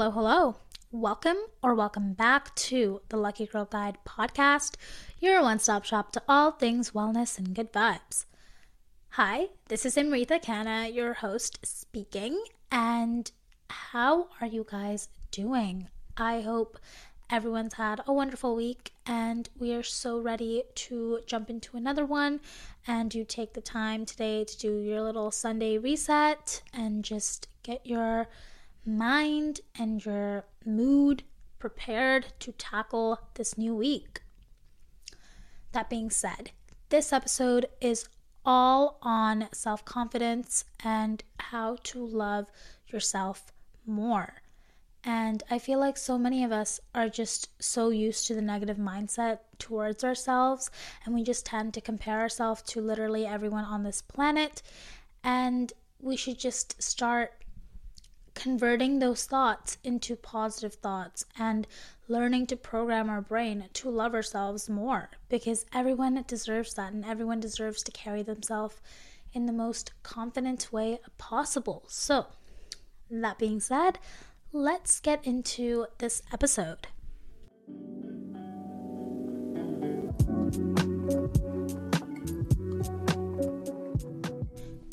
hello, hello. Welcome or welcome back to the Lucky Girl Guide podcast, your one stop shop to all things wellness and good vibes. Hi, this is Amritha Kanna, your host, speaking. And how are you guys doing? I hope everyone's had a wonderful week and we are so ready to jump into another one. And you take the time today to do your little Sunday reset and just get your mind and your mood prepared to tackle this new week. That being said, this episode is all on self confidence and how to love yourself more. And I feel like so many of us are just so used to the negative mindset towards ourselves, and we just tend to compare ourselves to literally everyone on this planet. And we should just start converting those thoughts into positive thoughts and learning to program our brain to love ourselves more because everyone deserves that and everyone deserves to carry themselves in the most confident way possible. So, that being said, let's get into this episode.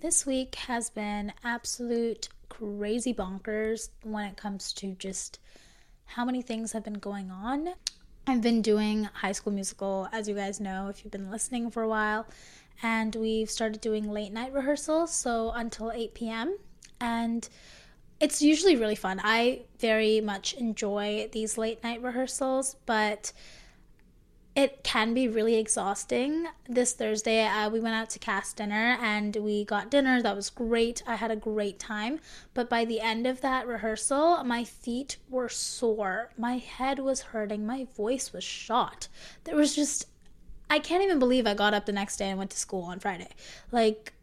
This week has been absolute crazy bonkers when it comes to just how many things have been going on. I've been doing High School Musical, as you guys know, if you've been listening for a while, and we've started doing late night rehearsals, so until 8 p.m. And it's usually really fun. I very much enjoy these late night rehearsals, but it can be really exhausting. This Thursday, uh, we went out to cast dinner and we got dinner. That was great. I had a great time. But by the end of that rehearsal, my feet were sore. My head was hurting. My voice was shot. There was just, I can't even believe I got up the next day and went to school on Friday. Like,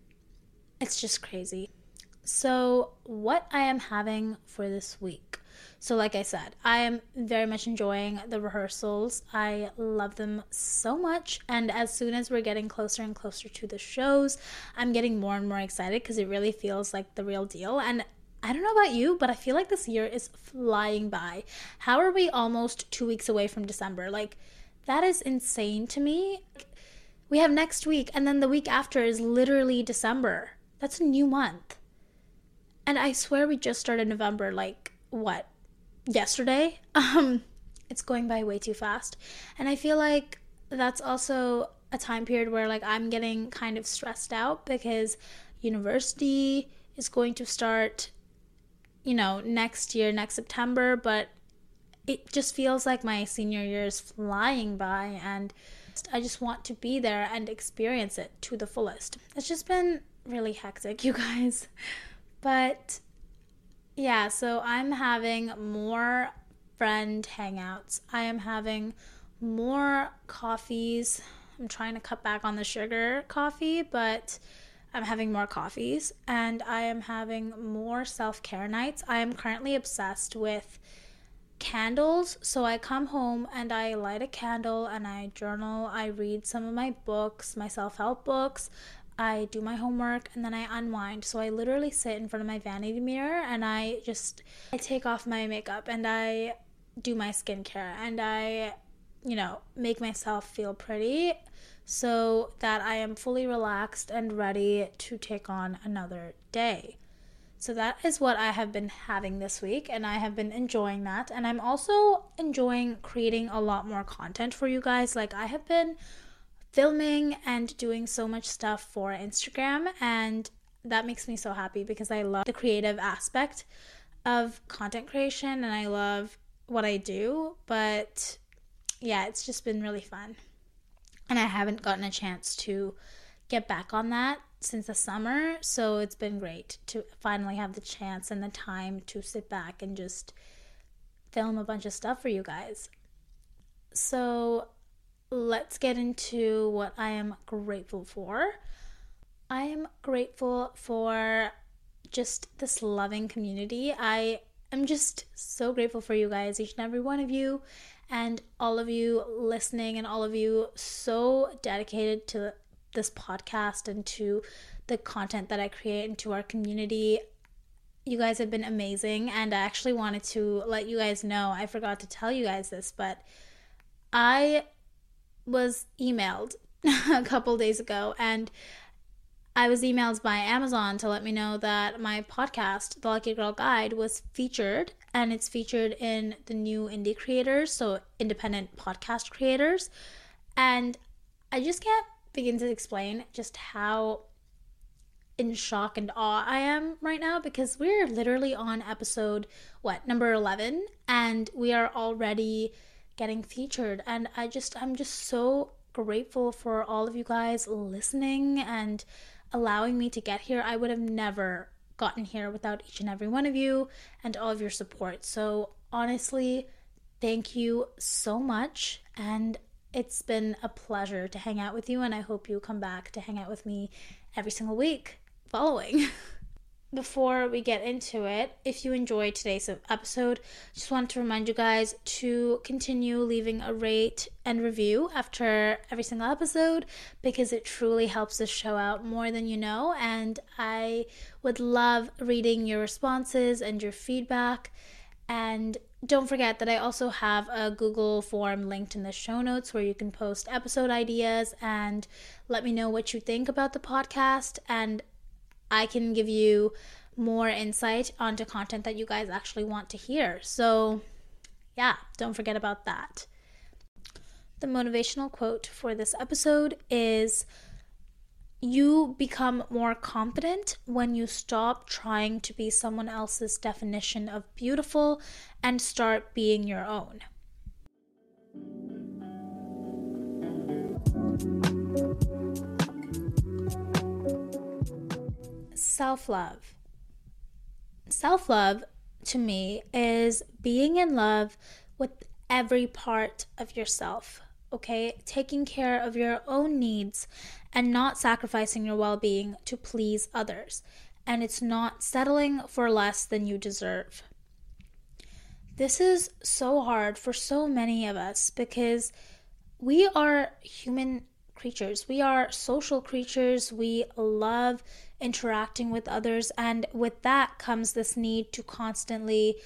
it's just crazy. So, what I am having for this week so, like I said, I am very much enjoying the rehearsals. I love them so much. And as soon as we're getting closer and closer to the shows, I'm getting more and more excited because it really feels like the real deal. And I don't know about you, but I feel like this year is flying by. How are we almost two weeks away from December? Like, that is insane to me. We have next week, and then the week after is literally December. That's a new month. And I swear we just started November, like, what, yesterday. Um, it's going by way too fast. And I feel like that's also a time period where like I'm getting kind of stressed out because university is going to start you know next year next September but it just feels like my senior year is flying by and I just want to be there and experience it to the fullest. It's just been really hectic, you guys. But yeah, so I'm having more friend hangouts. I am having more coffees. I'm trying to cut back on the sugar coffee, but I'm having more coffees and I am having more self care nights. I am currently obsessed with candles. So I come home and I light a candle and I journal. I read some of my books, my self help books. I do my homework and then I unwind. So I literally sit in front of my vanity mirror and I just I take off my makeup and I do my skincare and I you know, make myself feel pretty so that I am fully relaxed and ready to take on another day. So that is what I have been having this week, and I have been enjoying that. And I'm also enjoying creating a lot more content for you guys. Like, I have been filming and doing so much stuff for Instagram. And that makes me so happy because I love the creative aspect of content creation and I love what I do. But yeah, it's just been really fun. And I haven't gotten a chance to get back on that since the summer. So it's been great to finally have the chance and the time to sit back and just film a bunch of stuff for you guys. So let's get into what I am grateful for. I am grateful for just this loving community. I am just so grateful for you guys, each and every one of you, and all of you listening, and all of you so dedicated to this podcast and to the content that I create and to our community. You guys have been amazing, and I actually wanted to let you guys know. I forgot to tell you guys this, but I was emailed a couple days ago, and I was emailed by Amazon to let me know that my podcast, The Lucky Girl Guide, was featured, and it's featured in the new indie creators, so independent podcast creators. And I just can't begin to explain just how in shock and awe I am right now because we're literally on episode what number 11 and we are already getting featured and I just I'm just so grateful for all of you guys listening and allowing me to get here. I would have never gotten here without each and every one of you and all of your support. So honestly, thank you so much and it's been a pleasure to hang out with you and I hope you come back to hang out with me every single week following. Before we get into it, if you enjoyed today's episode, just want to remind you guys to continue leaving a rate and review after every single episode because it truly helps the show out more than you know. And I would love reading your responses and your feedback. And don't forget that I also have a Google form linked in the show notes where you can post episode ideas and let me know what you think about the podcast. And I can give you more insight onto content that you guys actually want to hear. So, yeah, don't forget about that. The motivational quote for this episode is You become more confident when you stop trying to be someone else's definition of beautiful and start being your own. Self love. Self love to me is being in love with every part of yourself, okay? Taking care of your own needs and not sacrificing your well being to please others. And it's not settling for less than you deserve. This is so hard for so many of us because we are human creatures. We are social creatures. We love interacting with others. And with that comes this need to constantly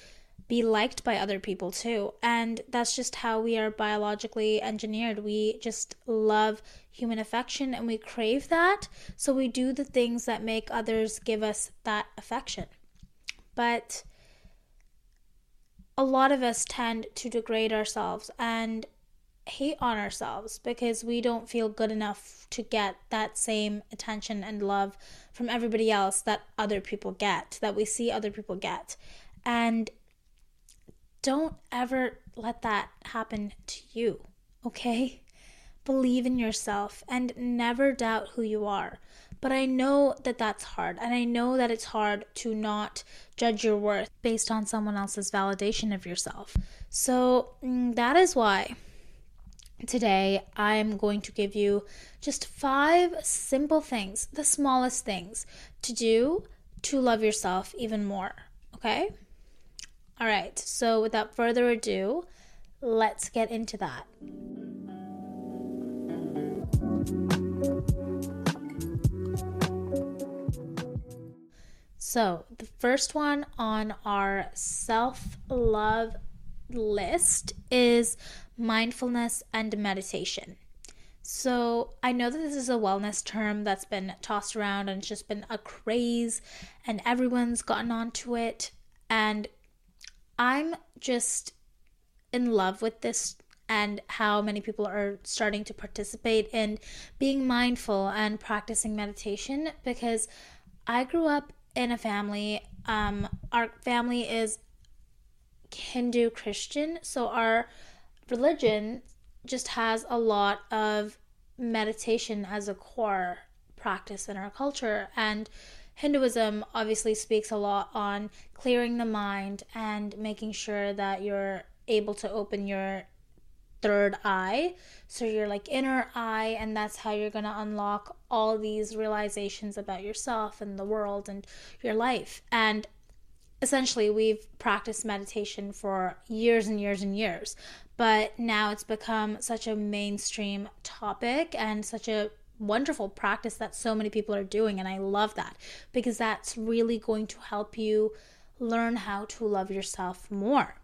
be liked by other people too. And that's just how we are biologically engineered. We just love human affection and we crave that. So we do the things that make others give us that affection. But a lot of us tend to degrade ourselves and hate on ourselves because we don't feel good enough to get that same attention and love from everybody else that other people get, that we see other people get. And don't ever let that happen to you, okay? Believe in yourself and never doubt who you are. But I know that that's hard, and I know that it's hard to not judge your worth based on someone else's validation of yourself. So mm, that is why Today, I'm going to give you just five simple things, the smallest things to do to love yourself even more. Okay? All right, so without further ado, let's get into that. So, the first one on our self love list is mindfulness and meditation. So, I know that this is a wellness term that's been tossed around and it's just been a craze, and everyone's gotten onto it. And I'm just in love with this and how many people are starting to participate in being mindful and practicing meditation because I grew up in a family. Um, our family is Hindu Christian. So our religion just has a lot of meditation as a core practice in our culture. And Hinduism obviously speaks a lot on clearing the mind and making sure that you're able to open your third eye. So your like inner eye, and that's how you're gonna unlock all these realizations about yourself and the world and your life. And essentially we've practiced meditation for years and years and years but now it's become such a mainstream topic and such a wonderful practice that so many people are doing. And I love that because that's really going to help you learn how to love yourself more.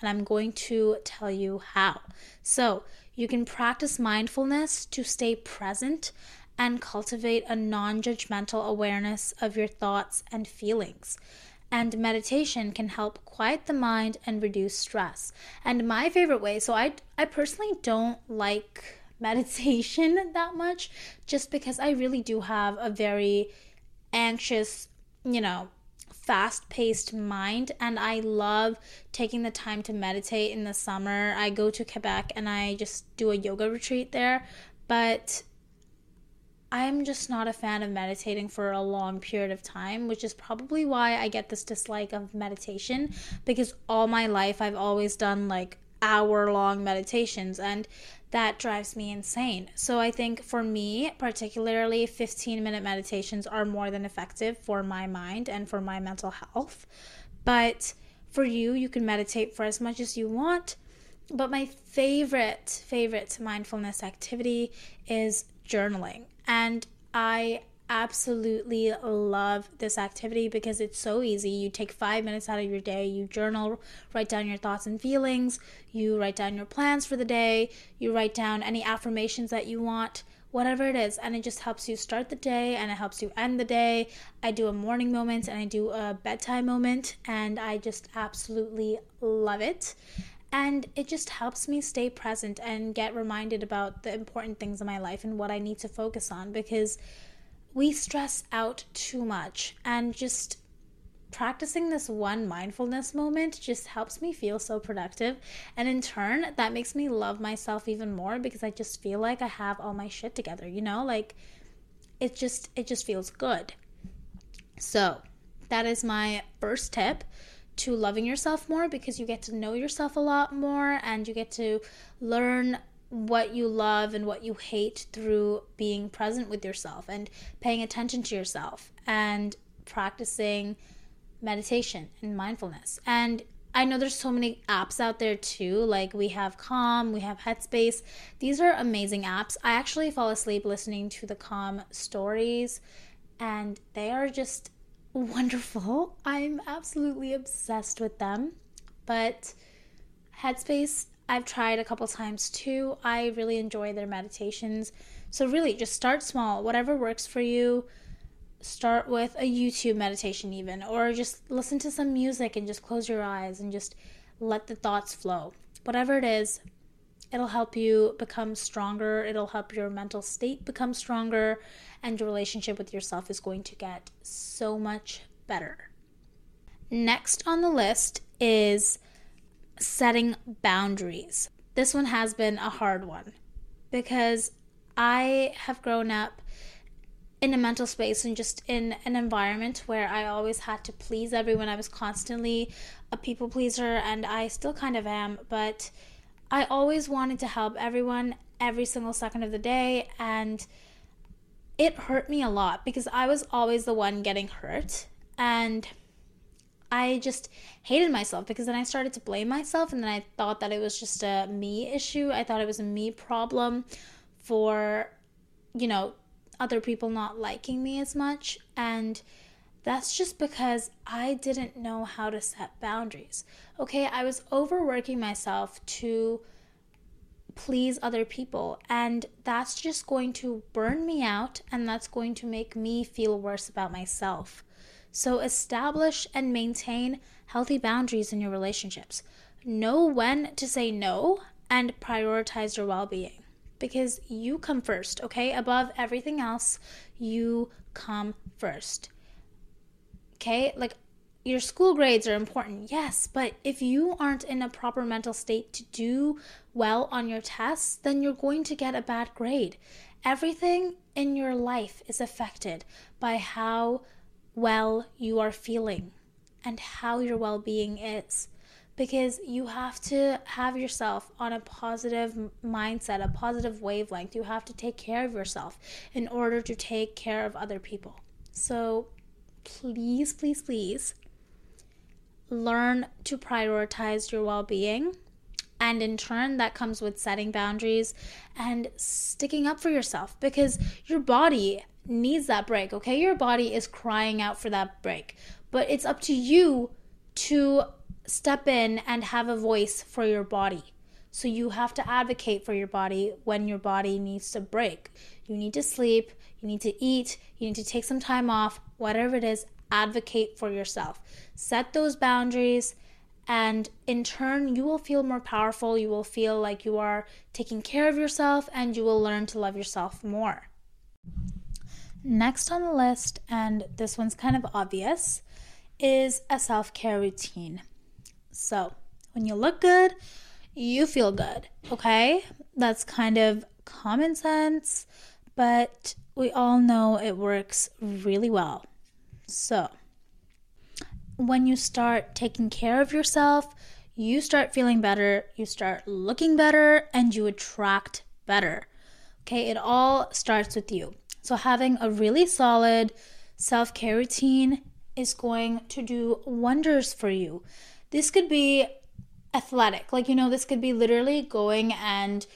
And I'm going to tell you how. So, you can practice mindfulness to stay present and cultivate a non judgmental awareness of your thoughts and feelings. And meditation can help quiet the mind and reduce stress. And my favorite way, so I, I personally don't like meditation that much just because I really do have a very anxious, you know, fast paced mind and I love taking the time to meditate in the summer. I go to Quebec and I just do a yoga retreat there, but I'm just not a fan of meditating for a long period of time, which is probably why I get this dislike of meditation because all my life I've always done like hour long meditations and that drives me insane. So I think for me, particularly 15 minute meditations are more than effective for my mind and for my mental health. But for you, you can meditate for as much as you want. But my favorite, favorite mindfulness activity is journaling. And I absolutely love this activity because it's so easy. You take five minutes out of your day, you journal, write down your thoughts and feelings, you write down your plans for the day, you write down any affirmations that you want, whatever it is. And it just helps you start the day and it helps you end the day. I do a morning moment and I do a bedtime moment, and I just absolutely love it. And it just helps me stay present and get reminded about the important things in my life and what I need to focus on because we stress out too much. And just practicing this one mindfulness moment just helps me feel so productive. And in turn that makes me love myself even more because i just feel like i have all my shit together you know? Like it just it just feels good. So that is my first tip to loving yourself more because you get to know yourself a lot more and you get to learn what you love and what you hate through being present with yourself and paying attention to yourself and practicing meditation and mindfulness. And I know there's so many apps out there too. Like we have Calm, we have Headspace. These are amazing apps. I actually fall asleep listening to the Calm stories and they are just wonderful. I'm absolutely obsessed with them. But Headspace I've tried a couple times too. I really enjoy their meditations. So, really, just start small. Whatever works for you. Start with a YouTube meditation, even, or just listen to some music and just close your eyes and just let the thoughts flow. Whatever it is, it'll help you become stronger. It'll help your mental state become stronger, and your relationship with yourself is going to get so much better. Next on the list is setting boundaries. This one has been a hard one because I have grown up in a mental space and just in an environment where I always had to please everyone. I was constantly a people pleaser and I still kind of am, but I always wanted to help everyone every single second of the day and it hurt me a lot because I was always the one getting hurt and I just hated myself because then I started to blame myself and then I thought that it was just a me issue. I thought it was a me problem for, you know, other people not liking me as much. And that's just because I didn't know how to set boundaries. Okay, I was overworking myself to please other people, and that's just going to burn me out and that's going to make me feel worse about myself. So establish and maintain healthy boundaries in your relationships. Know when to say no and prioritize your well being because you come first, okay? Above everything else, you come first. Okay? Like your school grades are important, yes, but if you aren't in a proper mental state to do well on your tests, then you're going to get a bad grade. Everything in your life is affected by how well you are feeling and how your well being is. Because you have to have yourself on a positive mindset, a positive wavelength. You have to take care of yourself in order to take care of other people. So please, please, please learn to prioritize your well being And in turn, that comes with setting boundaries and sticking up for yourself because your body needs that break, okay? Your body is crying out for that break. But it's up to you to step in and have a voice for your body. So you have to advocate for your body when your body needs to break. You need to sleep, you need to eat, you need to take some time off, whatever it is, advocate for yourself. Set those boundaries and in turn you will feel more powerful you will feel like you are taking care of yourself and you will learn to love yourself more. Next on the list and this one's kind of obvious is a self-care routine. So when you look good you feel good okay? That's kind of common sense but we all know it works really well so when you start taking care of yourself, you start feeling better, you start looking better, and you attract better. Okay, it all starts with you. So, having a really solid self care routine is going to do wonders for you. This could be athletic, like, you know, this could be literally going and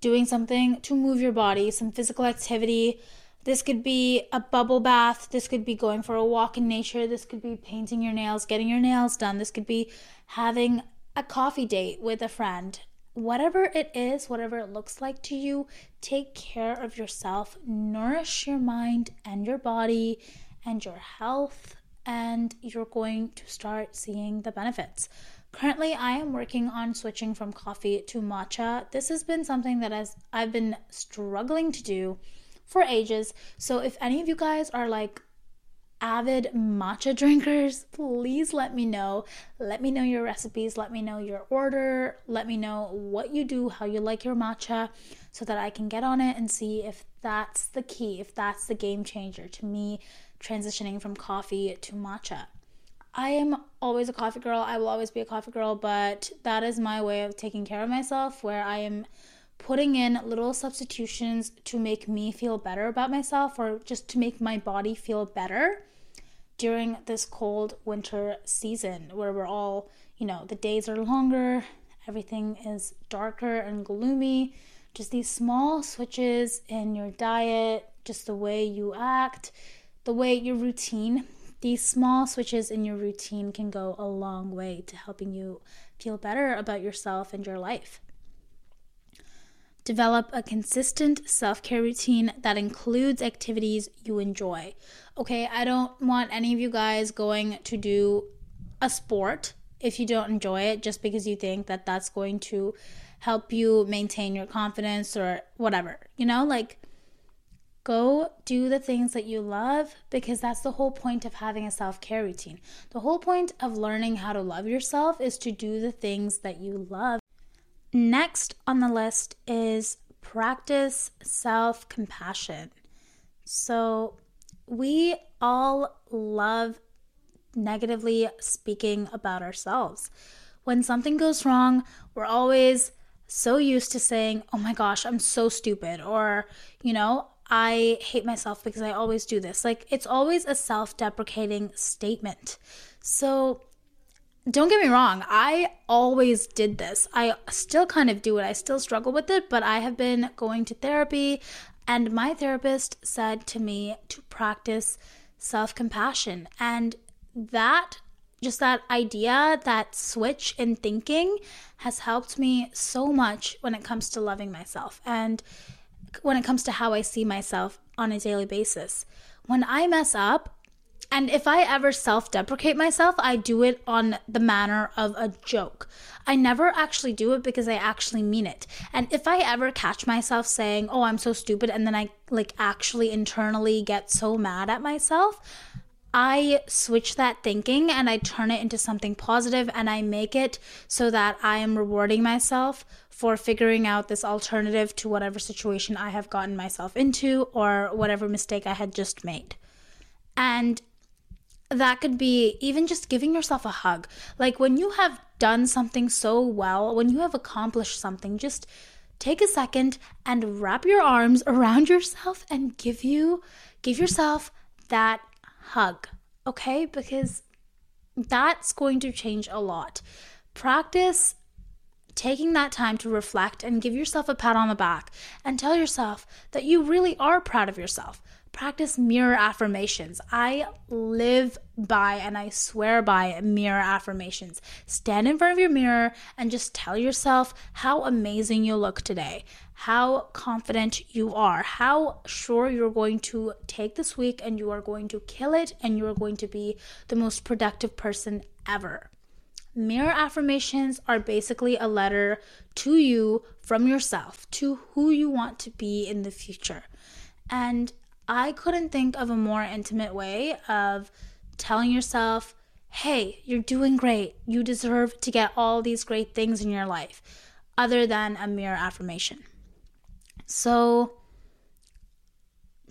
doing something to move your body, some physical activity this could be a bubble bath. This could be going for a walk in nature. This could be painting your nails, getting your nails done. This could be having a coffee date with a friend. Whatever it is, whatever it looks like to you, take care of yourself. Nourish your mind and your body and your health, and you're going to start seeing the benefits. Currently, I am working on switching from coffee to matcha. This has been something that has I've been struggling to do for ages. So if any of you guys are like avid matcha drinkers, please let me know. Let me know your recipes, let me know your order, let me know what you do, how you like your matcha, so that I can get on it and see if that's the key, if that's the game changer to me transitioning from coffee to matcha. I am always a coffee girl. I will always be a coffee girl, but that is my way of taking care of myself where I am putting in little substitutions to make me feel better about myself or just to make my body feel better during this cold winter season where we're all, you know, the days are longer, everything is darker and gloomy. Just these small switches in your diet, just the way you act, the way your routine, these small switches in your routine can go a long way to helping you feel better about yourself and your life. Develop a consistent self care routine that includes activities you enjoy. Okay, I don't want any of you guys going to do a sport if you don't enjoy it just because you think that that's going to help you maintain your confidence or whatever. You know, like go do the things that you love because that's the whole point of having a self care routine. The whole point of learning how to love yourself is to do the things that you love Next on the list is practice self compassion. So, we all love negatively speaking about ourselves. When something goes wrong, we're always so used to saying, Oh my gosh, I'm so stupid, or, you know, I hate myself because I always do this. Like, it's always a self deprecating statement. So, don't get me wrong, I always did this. I still kind of do it. I still struggle with it, but I have been going to therapy, and my therapist said to me to practice self compassion. And that, just that idea, that switch in thinking has helped me so much when it comes to loving myself and when it comes to how I see myself on a daily basis. When I mess up, and if I ever self deprecate myself, I do it on the manner of a joke. I never actually do it because I actually mean it. And if I ever catch myself saying, oh, I'm so stupid, and then I like actually internally get so mad at myself, I switch that thinking and I turn it into something positive and I make it so that I am rewarding myself for figuring out this alternative to whatever situation I have gotten myself into or whatever mistake I had just made. And that could be even just giving yourself a hug. Like when you have done something so well, when you have accomplished something, just take a second and wrap your arms around yourself and give you give yourself that hug. Okay? Because that's going to change a lot. Practice taking that time to reflect and give yourself a pat on the back and tell yourself that you really are proud of yourself. Practice mirror affirmations. I live by and I swear by mirror affirmations. Stand in front of your mirror and just tell yourself how amazing you look today, how confident you are, how sure you're going to take this week and you are going to kill it and you are going to be the most productive person ever. Mirror affirmations are basically a letter to you from yourself, to who you want to be in the future. And I couldn't think of a more intimate way of telling yourself, hey, you're doing great. You deserve to get all these great things in your life, other than a mirror affirmation. So,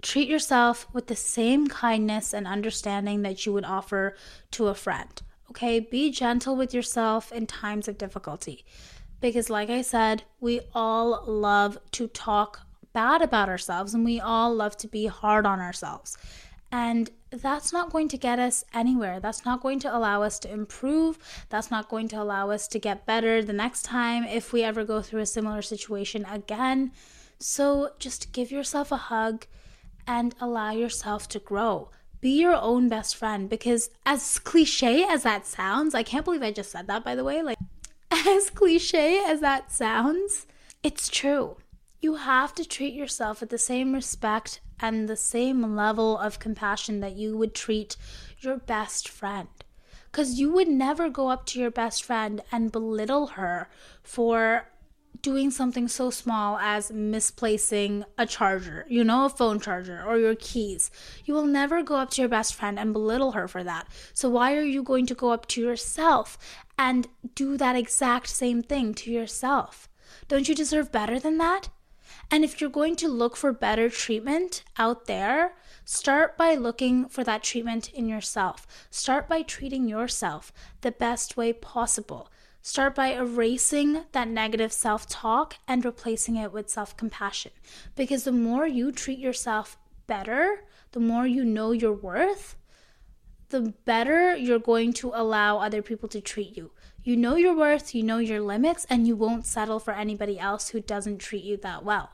treat yourself with the same kindness and understanding that you would offer to a friend. Okay, be gentle with yourself in times of difficulty. Because, like I said, we all love to talk bad about ourselves and we all love to be hard on ourselves. And that's not going to get us anywhere. That's not going to allow us to improve. That's not going to allow us to get better the next time if we ever go through a similar situation again. So just give yourself a hug and allow yourself to grow. Be your own best friend because, as cliche as that sounds, I can't believe I just said that, by the way. Like, as cliche as that sounds, it's true you have to treat yourself with the same respect and the same level of compassion that you would treat your best friend. Because you would never go up to your best friend and belittle her for doing something so small as misplacing a charger, you know, a phone charger or your keys. You will never go up to your best friend and belittle her for that. So, why are you going to go up to yourself and do that exact same thing to yourself? Don't you deserve better than that? And if you're going to look for better treatment out there, start by looking for that treatment in yourself. Start by treating yourself the best way possible. Start by erasing that negative self talk and replacing it with self compassion. Because the more you treat yourself better, the more you know your worth, the better you're going to allow other people to treat you. You know your worth, you know your limits, and you won't settle for anybody else who doesn't treat you that well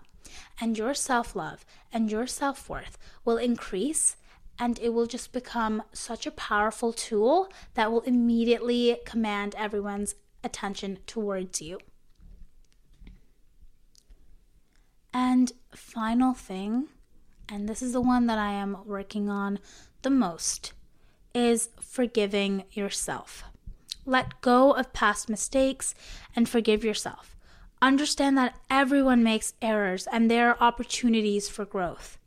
and your self love and your self worth will increase and it will just become such a powerful tool that will immediately command everyone's attention towards you. And final thing, and this is the one that I am working on the most, is forgiving yourself. Let go of past mistakes and forgive yourself understand that everyone makes errors and there are opportunities for growth.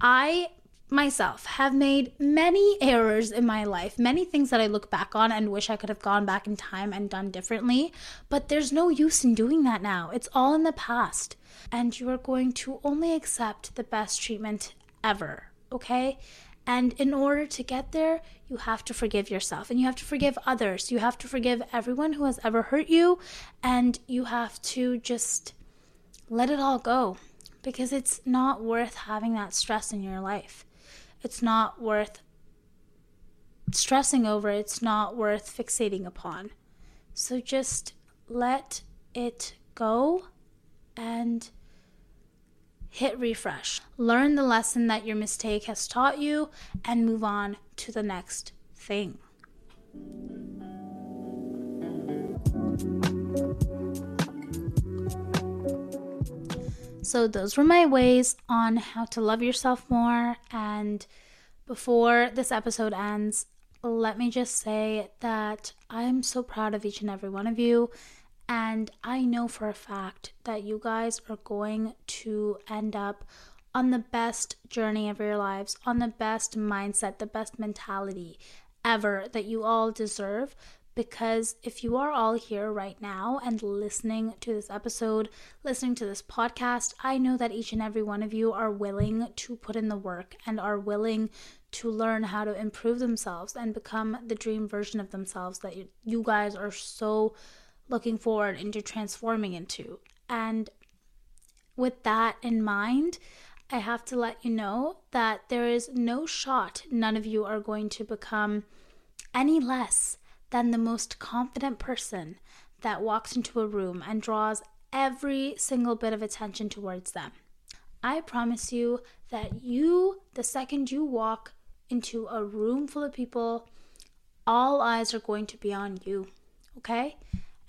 I myself have made many errors in my life, many things that I look back on and wish I could have gone back in time and done differently, but there's no use in doing that now. It's all in the past. And you are going to only accept the best treatment ever, okay? And in order to get there, you have to forgive yourself and you have to forgive others. You have to forgive everyone who has ever hurt you. And you have to just let it all go because it's not worth having that stress in your life. It's not worth stressing over, it's not worth fixating upon. So just let it go and hit refresh. Learn the lesson that your mistake has taught you and move on to the next thing. So, those were my ways on how to love yourself more. And before this episode ends, let me just say that I'm so proud of each and every one of you. And I know for a fact that you guys are going to end up on the best journey of your lives, on the best mindset, the best mentality ever that you all deserve. Because if you are all here right now and listening to this episode, listening to this podcast, I know that each and every one of you are willing to put in the work and are willing to learn how to improve themselves and become the dream version of themselves that you, guys are so looking forward into transforming into. And with that in mind, I have to let you know that there is no shot none of you are going to become any less than the most confident person that walks into a room and draws every single bit of attention towards them. I promise you that you, the second you walk into a room full of people, all eyes are going to be on you. Okay?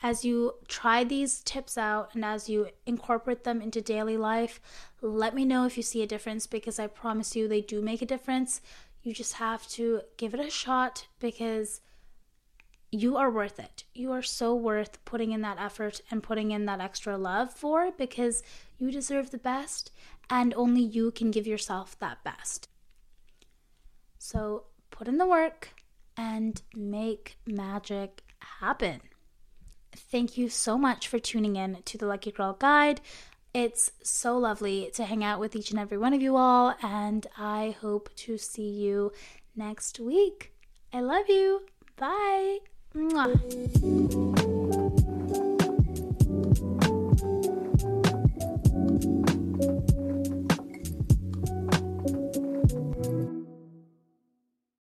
As you try these tips out and as you incorporate them into daily life, let me know if you see a difference because I promise you they do make a difference. You just have to give it a shot because you are worth it. You are so worth putting in that effort and putting in that extra love for because you deserve the best and only you can give yourself that best. So put in the work and make magic happen. Thank you so much for tuning in to the Lucky Girl Guide. It's so lovely to hang out with each and every one of you all, and I hope to see you next week. I love you. Bye. 嗯啊。